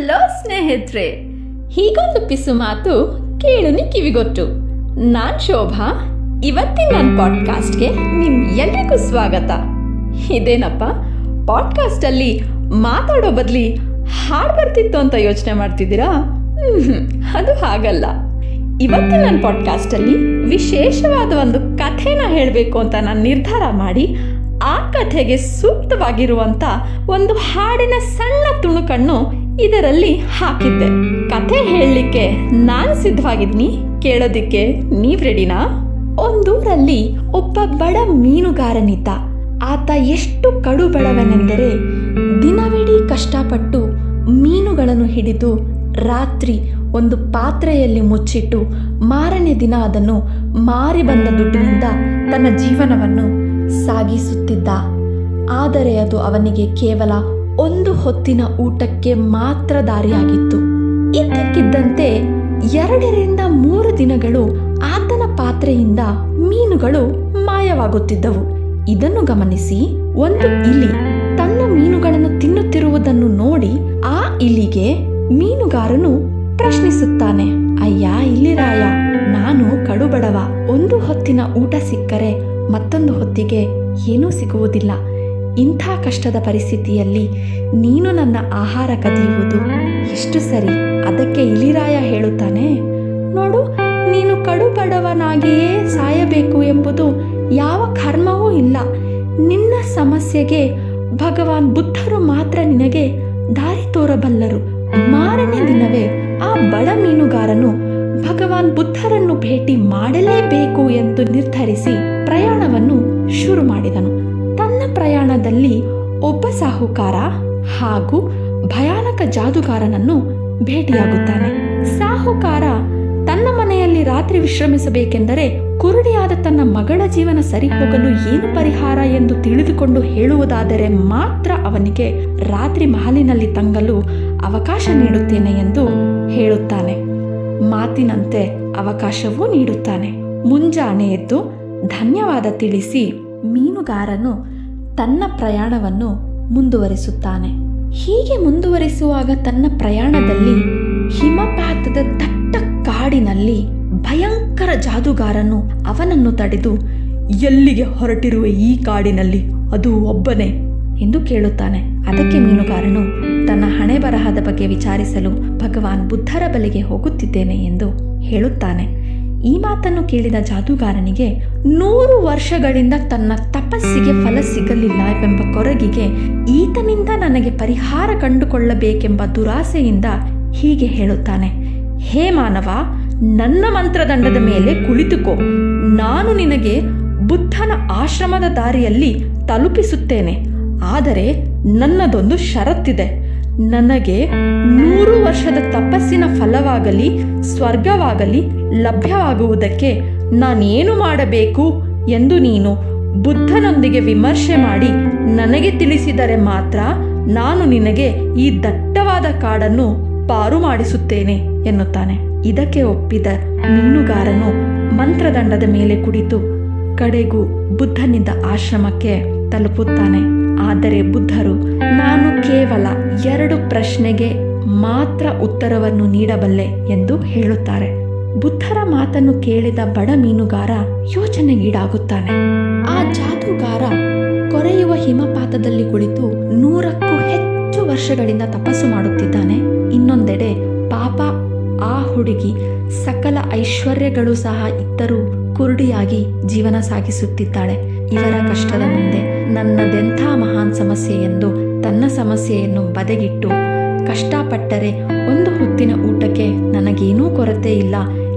Hello ಸ್ನೇಹಿತರೆ, ಹೀಗೊಂದು ಪಿಸು ಮಾತು ಕೇಳುನಿ ಕಿವಿಗೊಟ್ಟು. ನಾನ್ ಶೋಭಾ, ಇವತ್ತಿನ ನನ್ನ ಪಾಡ್ಕಾಸ್ಟ್ಗೆ ನಿಮ್ ಎಲ್ರಿಗೂ ಸ್ವಾಗತ. ಇದೇನಪ್ಪ, ಪಾಡ್ಕಾಸ್ಟಲ್ಲಿ ಮಾತಾಡೋ ಬದಲಿ ಹಾಡು ಬರ್ತಿತ್ತು ಅಂತ ಯೋಚನೆ ಮಾಡ್ತಿದ್ದೀರಾ? ಅದು ಹಾಗಲ್ಲ. ಇವತ್ತಿನ ನನ್ನ ಪಾಡ್ಕಾಸ್ಟಲ್ಲಿ ವಿಶೇಷವಾದ ಒಂದು ಕಥೆನ ಹೇಳಬೇಕು ಅಂತ ನಾನು ನಿರ್ಧಾರ ಮಾಡಿ, ಆ ಕಥೆಗೆ ಸೂಕ್ತವಾಗಿರುವಂತ ಒಂದು ಹಾಡಿನ ಸಣ್ಣ ತುಣುಕನ್ನು ಇದರಲ್ಲಿ ಹಾಕಿದ್ದೆ. ಕಥೆ ಹೇಳಲಿಕ್ಕೆ ನಾನು ಸಿದ್ಧವಾಗಿದ್ದೀನಿ. ಕೇಳೋದಿಕ್ಕೆ ನೀವ್ ರೆಡಿನಾ? ಒಂದೂರಲ್ಲಿ ಒಬ್ಬ ಬಡ ಮೀನುಗಾರನಿದ್ದ. ಆತ ಎಷ್ಟು ಕಡು ಬಡವನೆಂದರೆ ದಿನವಿಡೀ ಕಷ್ಟಪಟ್ಟು ಮೀನುಗಳನ್ನು ಹಿಡಿದು ರಾತ್ರಿ ಒಂದು ಪಾತ್ರೆಯಲ್ಲಿ ಮುಚ್ಚಿಟ್ಟು ಮಾರನೇ ದಿನ ಅದನ್ನು ಮಾರಿ ಬಂದ ದುಡ್ಡಿನಿಂದ ತನ್ನ ಜೀವನವನ್ನು ಸಾಗಿಸುತ್ತಿದ್ದ. ಆದರೆ ಅದು ಅವನಿಗೆ ಕೇವಲ ಒಂದು ಹೊತ್ತಿನ ಊಟಕ್ಕೆ ಮಾತ್ರ ದಾರಿಯಾಗಿತ್ತು. ಇದ್ದಕ್ಕಿದ್ದಂತೆ ಎರಡರಿಂದ ಮೂರು ದಿನಗಳು ಆತನ ಪಾತ್ರೆಯಿಂದ ಮೀನುಗಳು ಮಾಯವಾಗುತ್ತಿದ್ದವು. ಇದನ್ನು ಗಮನಿಸಿ, ಒಂದು ಇಲಿ ತನ್ನ ಮೀನುಗಳನ್ನು ತಿನ್ನುತ್ತಿರುವುದನ್ನು ನೋಡಿ ಆ ಇಲಿಗೆ ಮೀನುಗಾರನು ಪ್ರಶ್ನಿಸುತ್ತಾನೆ, ಅಯ್ಯ ಇಲ್ಲಿರಾಯ ನಾನು ಕಡುಬಡವ. ಒಂದು ಹೊತ್ತಿನ ಊಟ ಸಿಕ್ಕರೆ ಮತ್ತೊಂದು ಹೊತ್ತಿಗೆ ಏನೂ ಸಿಗುವುದಿಲ್ಲ. ಇಂಥ ಕಷ್ಟದ ಪರಿಸ್ಥಿತಿಯಲ್ಲಿ ನೀನು ನನ್ನ ಆಹಾರ ಕದಿಯುವುದು ಎಷ್ಟು ಸರಿ? ಅದಕ್ಕೆ ಇಲಿರಾಯ ಹೇಳುತ್ತಾನೆ, ನೋಡು, ನೀನು ಕಡು ಬಡವನಾಗಿಯೇ ಸಾಯಬೇಕು ಎಂಬುದು ಯಾವ ಕರ್ಮವೂ ಇಲ್ಲ. ನಿನ್ನ ಸಮಸ್ಯೆಗೆ ಭಗವಾನ್ ಬುದ್ಧರು ಮಾತ್ರ ನಿನಗೆ ದಾರಿ ತೋರಬಲ್ಲರು. ಮಾರನೇ ದಿನವೇ ಆ ಬಡ ಮೀನುಗಾರನು ಭಗವಾನ್ ಬುದ್ಧರನ್ನು ಭೇಟಿ ಮಾಡಲೇಬೇಕು ಎಂದು ನಿರ್ಧರಿಸಿ ಪ್ರಯಾಣವನ್ನು ಶುರು ಮಾಡಿದನು. ಪ್ರಯಾಣದಲ್ಲಿ ಒಬ್ಬ ಸಾಹುಕಾರ ಹಾಗೂ ಭಯಾನಕ ಜಾದುಗಾರನನ್ನು ಭೇಟಿಯಾಗುತ್ತಾನೆ. ಸಾಹುಕಾರ ತನ್ನ ಮನೆಯಲ್ಲಿ ರಾತ್ರಿ ವಿಶ್ರಮಿಸಬೇಕೆಂದರೆ ಕುರುಡಿಯಾದ ತನ್ನ ಮಗಳ ಜೀವನ ಸರಿ ಹೋಗಲು ಏನು ಪರಿಹಾರ ಎಂದು ತಿಳಿದುಕೊಂಡು ಹೇಳುವುದಾದರೆ ಮಾತ್ರ ಅವನಿಗೆ ರಾತ್ರಿ ಮಹಲಿನಲ್ಲಿ ತಂಗಲು ಅವಕಾಶ ನೀಡುತ್ತೇನೆ ಎಂದು ಹೇಳುತ್ತಾನೆ. ಮಾತಿನಂತೆ ಅವಕಾಶವೂ ನೀಡುತ್ತಾನೆ. ಮುಂಜಾನೆ ಎದ್ದು ಧನ್ಯವಾದ ತಿಳಿಸಿ ಮೀನುಗಾರನು ತನ್ನ ಪ್ರಯಾಣವನ್ನು ಮುಂದುವರಿಸುತ್ತಾನೆ. ಹೀಗೆ ಮುಂದುವರಿಸುವಾಗ ತನ್ನ ಪ್ರಯಾಣದಲ್ಲಿ ಹಿಮಪಾತದ ದಟ್ಟ ಕಾಡಿನಲ್ಲಿ ಭಯಂಕರ ಜಾದುಗಾರನು ಅವನನ್ನು ತಡೆದು ಎಲ್ಲಿಗೆ ಹೊರಟಿರುವ ಈ ಕಾಡಿನಲ್ಲಿ ಅದು ಒಬ್ಬನೇ ಎಂದು ಕೇಳುತ್ತಾನೆ. ಅದಕ್ಕೆ ಮೀನುಗಾರನು ತನ್ನ ಹಣೆ ಬರಹದ ಬಗ್ಗೆ ವಿಚಾರಿಸಲು ಭಗವಾನ್ ಬುದ್ಧರ ಬಳಿಗೆ ಹೋಗುತ್ತಿದ್ದೇನೆ ಎಂದು ಹೇಳುತ್ತಾನೆ. ಈ ಮಾತನ್ನು ಕೇಳಿದ ಜಾದೂಗಾರನಿಗೆ, ನೂರು ವರ್ಷಗಳಿಂದ ತನ್ನ ತಪಸ್ಸಿಗೆ ಫಲ ಸಿಗಲಿಲ್ಲ ಎಂಬ ಕೊರಗಿಗೆ ಈತನಿಂದ ನನಗೆ ಪರಿಹಾರ ಕಂಡುಕೊಳ್ಳಬೇಕೆಂಬ ದುರಾಸೆಯಿಂದ ಹೀಗೆ ಹೇಳುತ್ತಾನೆ, ಹೇ ಮಾನವ, ನನ್ನ ಮಂತ್ರದಂಡದ ಮೇಲೆ ಕುಳಿತುಕೋ. ನಾನು ನಿನಗೆ ಬುದ್ಧನ ಆಶ್ರಮದ ದಾರಿಯಲ್ಲಿ ತಲುಪಿಸುತ್ತೇನೆ. ಆದರೆ ನನ್ನದೊಂದು ಷರತ್ತಿದೆ. ನನಗೆ ನೂರು ವರ್ಷದ ತಪಸ್ಸಿನ ಫಲವಾಗಲಿ, ಸ್ವರ್ಗವಾಗಲಿ ಲಭ್ಯವಾಗುವುದಕ್ಕೆ ನಾನೇನು ಮಾಡಬೇಕು ಎಂದು ನೀನು ಬುದ್ಧನೊಂದಿಗೆ ವಿಮರ್ಶೆ ಮಾಡಿ ನನಗೆ ತಿಳಿಸಿದರೆ ಮಾತ್ರ ನಾನು ನಿನಗೆ ಈ ದಟ್ಟವಾದ ಕಾಡನ್ನು ಪಾರು ಮಾಡಿಸುತ್ತೇನೆ ಎನ್ನುತ್ತಾನೆ. ಇದಕ್ಕೆ ಒಪ್ಪಿದ ಮೀನುಗಾರನು ಮಂತ್ರದಂಡದ ಮೇಲೆ ಕುಳಿತು ಕಡೆಗೂ ಬುದ್ಧನಿಂದ ಆಶ್ರಮಕ್ಕೆ ತಲುಪುತ್ತಾನೆ. ಆದರೆ ಬುದ್ಧರು, ನಾನು ಕೇವಲ ಎರಡು ಪ್ರಶ್ನೆಗೆ ಮಾತ್ರ ಉತ್ತರವನ್ನು ನೀಡಬಲ್ಲೆ ಎಂದು ಹೇಳುತ್ತಾರೆ. ಬುದ್ಧರ ಮಾತನ್ನು ಕೇಳಿದ ಬಡ ಮೀನುಗಾರ ಯೋಚನೆಗೀಡಾಗುತ್ತಾನೆ. ಆ ಜಾದೂಗಾರ ಕೊರೆಯುವ ಹಿಮಪಾತದಲ್ಲಿ ಕುಳಿತು ನೂರಕ್ಕೂ ಹೆಚ್ಚು ವರ್ಷಗಳಿಂದ ತಪಸ್ಸು ಮಾಡುತ್ತಿದ್ದಾನೆ. ಇನ್ನೊಂದೆಡೆ ಪಾಪ ಆ ಹುಡುಗಿ ಸಕಲ ಐಶ್ವರ್ಯಗಳು ಸಹ ಇದ್ದರೂ ಕುರುಡಿಯಾಗಿ ಜೀವನ ಸಾಗಿಸುತ್ತಿದ್ದಾಳೆ. ಇವರ ಕಷ್ಟದ ಮುಂದೆ ನನ್ನದೆಂಥ ಮಹಾನ್ ಸಮಸ್ಯೆ ಎಂದು ತನ್ನ ಸಮಸ್ಯೆಯನ್ನು ಬದಗಿಟ್ಟು ಕಷ್ಟಪಟ್ಟರೆ ಒಂದು ಹೊತ್ತಿನ ಊಟಕ್ಕೆ ನನಗೇನೂ ಕೊರತೆ ಇಲ್ಲ.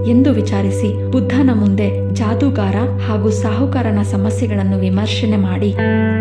ಎಂದು ವಿಚಾರಿಸಿ ಬುದ್ಧನ ಮುಂದೆ ಜಾದೂಗಾರ ಹಾಗೂ ಸಾಹುಕಾರನ ಸಮಸ್ಯೆಗಳನ್ನು ವಿಮರ್ಶನೆ ಮಾಡಿ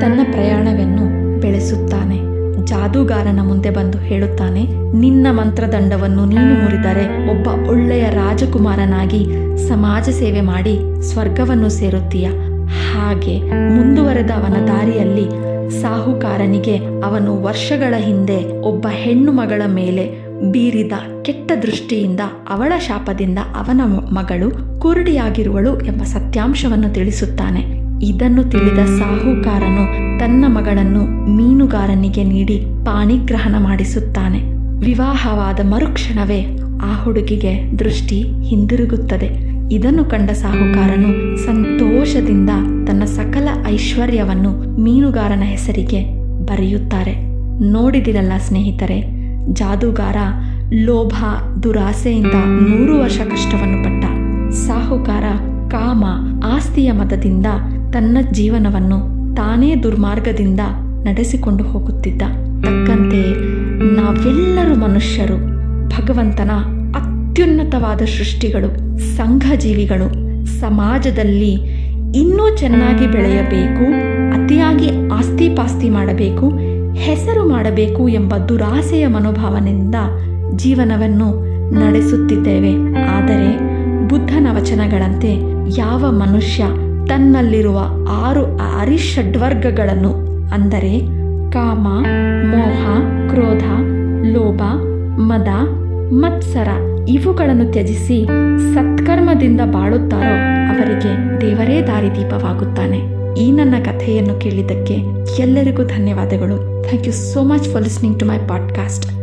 ತನ್ನ ಪ್ರಯಾಣವನ್ನು ಬೆಳೆಸುತ್ತಾನೆ. ಜಾದೂಗಾರನ ಮುಂದೆ ಬಂದು ಹೇಳುತ್ತಾನೆ, ನಿನ್ನ ಮಂತ್ರದಂಡವನ್ನು ನೀನು ಮುರಿದರೆ ಒಬ್ಬ ಒಳ್ಳೆಯ ರಾಜಕುಮಾರನಾಗಿ ಸಮಾಜ ಸೇವೆ ಮಾಡಿ ಸ್ವರ್ಗವನ್ನು ಸೇರುತ್ತೀಯ. ಹಾಗೆ ಮುಂದುವರೆದ ಅವನ ದಾರಿಯಲ್ಲಿ ಸಾಹುಕಾರನಿಗೆ ಅವನು ವರ್ಷಗಳ ಹಿಂದೆ ಒಬ್ಬ ಹೆಣ್ಣು ಮಗಳ ಮೇಲೆ ಬೀರಿದ ಕೆಟ್ಟ ದೃಷ್ಟಿಯಿಂದ ಅವಳ ಶಾಪದಿಂದ ಅವನ ಮಗಳು ಕುರುಡಿಯಾಗಿರುವಳು ಎಂಬ ಸತ್ಯಾಂಶವನ್ನು ತಿಳಿಸುತ್ತಾನೆ. ಇದನ್ನು ತಿಳಿದ ಸಾಹುಕಾರನು ತನ್ನ ಮಗಳನ್ನು ಮೀನುಗಾರನಿಗೆ ನೀಡಿ ಪಾಣಿಗ್ರಹಣ ಮಾಡಿಸುತ್ತಾನೆ. ವಿವಾಹವಾದ ಮರುಕ್ಷಣವೇ ಆ ಹುಡುಗಿಗೆ ದೃಷ್ಟಿ ಹಿಂದಿರುಗುತ್ತದೆ. ಇದನ್ನು ಕಂಡ ಸಾಹುಕಾರನು ಸಂತೋಷದಿಂದ ತನ್ನ ಸಕಲ ಐಶ್ವರ್ಯವನ್ನು ಮೀನುಗಾರನ ಹೆಸರಿಗೆ ಬರೆಯುತ್ತಾರೆ. ನೋಡಿದಿರಲ್ಲ ಸ್ನೇಹಿತರೆ ಜಾದೂಗಾರ ಲೋಭ ದುರಾಸೆಯಿಂದ ನೂರು ವರ್ಷ ಕಷ್ಟವನ್ನು ಪಟ್ಟ ಸಾಹುಕಾರ ಕಾಮ ಆಸ್ತಿಯ ಮತದಿಂದ ತನ್ನ ಜೀವನವನ್ನು ತಾನೇ ದುರ್ಮಾರ್ಗದಿಂದ ನಡೆಸಿಕೊಂಡು ಹೋಗುತ್ತಿದ್ದ. ತಕ್ಕಂತೆ ನಾವೆಲ್ಲರೂ ಮನುಷ್ಯರು, ಭಗವಂತನ ಅತ್ಯುನ್ನತವಾದ ಸೃಷ್ಟಿಗಳು ಸಂಘಜೀವಿಗಳು ಸಮಾಜದಲ್ಲಿ ಇನ್ನೂ ಚೆನ್ನಾಗಿ ಬೆಳೆಯಬೇಕು, ಅತಿಯಾಗಿ ಆಸ್ತಿ ಪಾಸ್ತಿ ಮಾಡಬೇಕು ಹೆಸರು ಮಾಡಬೇಕು ಎಂಬ ದುರಾಸೆಯ ಮನೋಭಾವನೆಯಿಂದ ಜೀವನವನ್ನು ನಡೆಸುತ್ತಿದ್ದೇವೆ. ಆದರೆ ಬುದ್ಧನ ವಚನಗಳಂತೆ ಯಾವ ಮನುಷ್ಯ ತನ್ನಲ್ಲಿರುವ ಆರು ಅರಿಷಡ್ವರ್ಗಗಳನ್ನು ಅಂದರೆ ಕಾಮ, ಮೋಹ, ಕ್ರೋಧ, ಲೋಭ, ಮದ, ಮತ್ಸರ ಇವುಗಳನ್ನು ತ್ಯಜಿಸಿ ಸತ್ಕರ್ಮದಿಂದ ಬಾಳುತ್ತಾರೋ ಅವರಿಗೆ ದೇವರೇ ದಾರಿದೀಪವಾಗುತ್ತಾನೆ. ಈ ನನ್ನ ಕಥೆಯನ್ನು ಕೇಳಿದ್ದಕ್ಕೆ ಎಲ್ಲರಿಗೂ ಧನ್ಯವಾದಗಳು. Thank you so much for listening to my podcast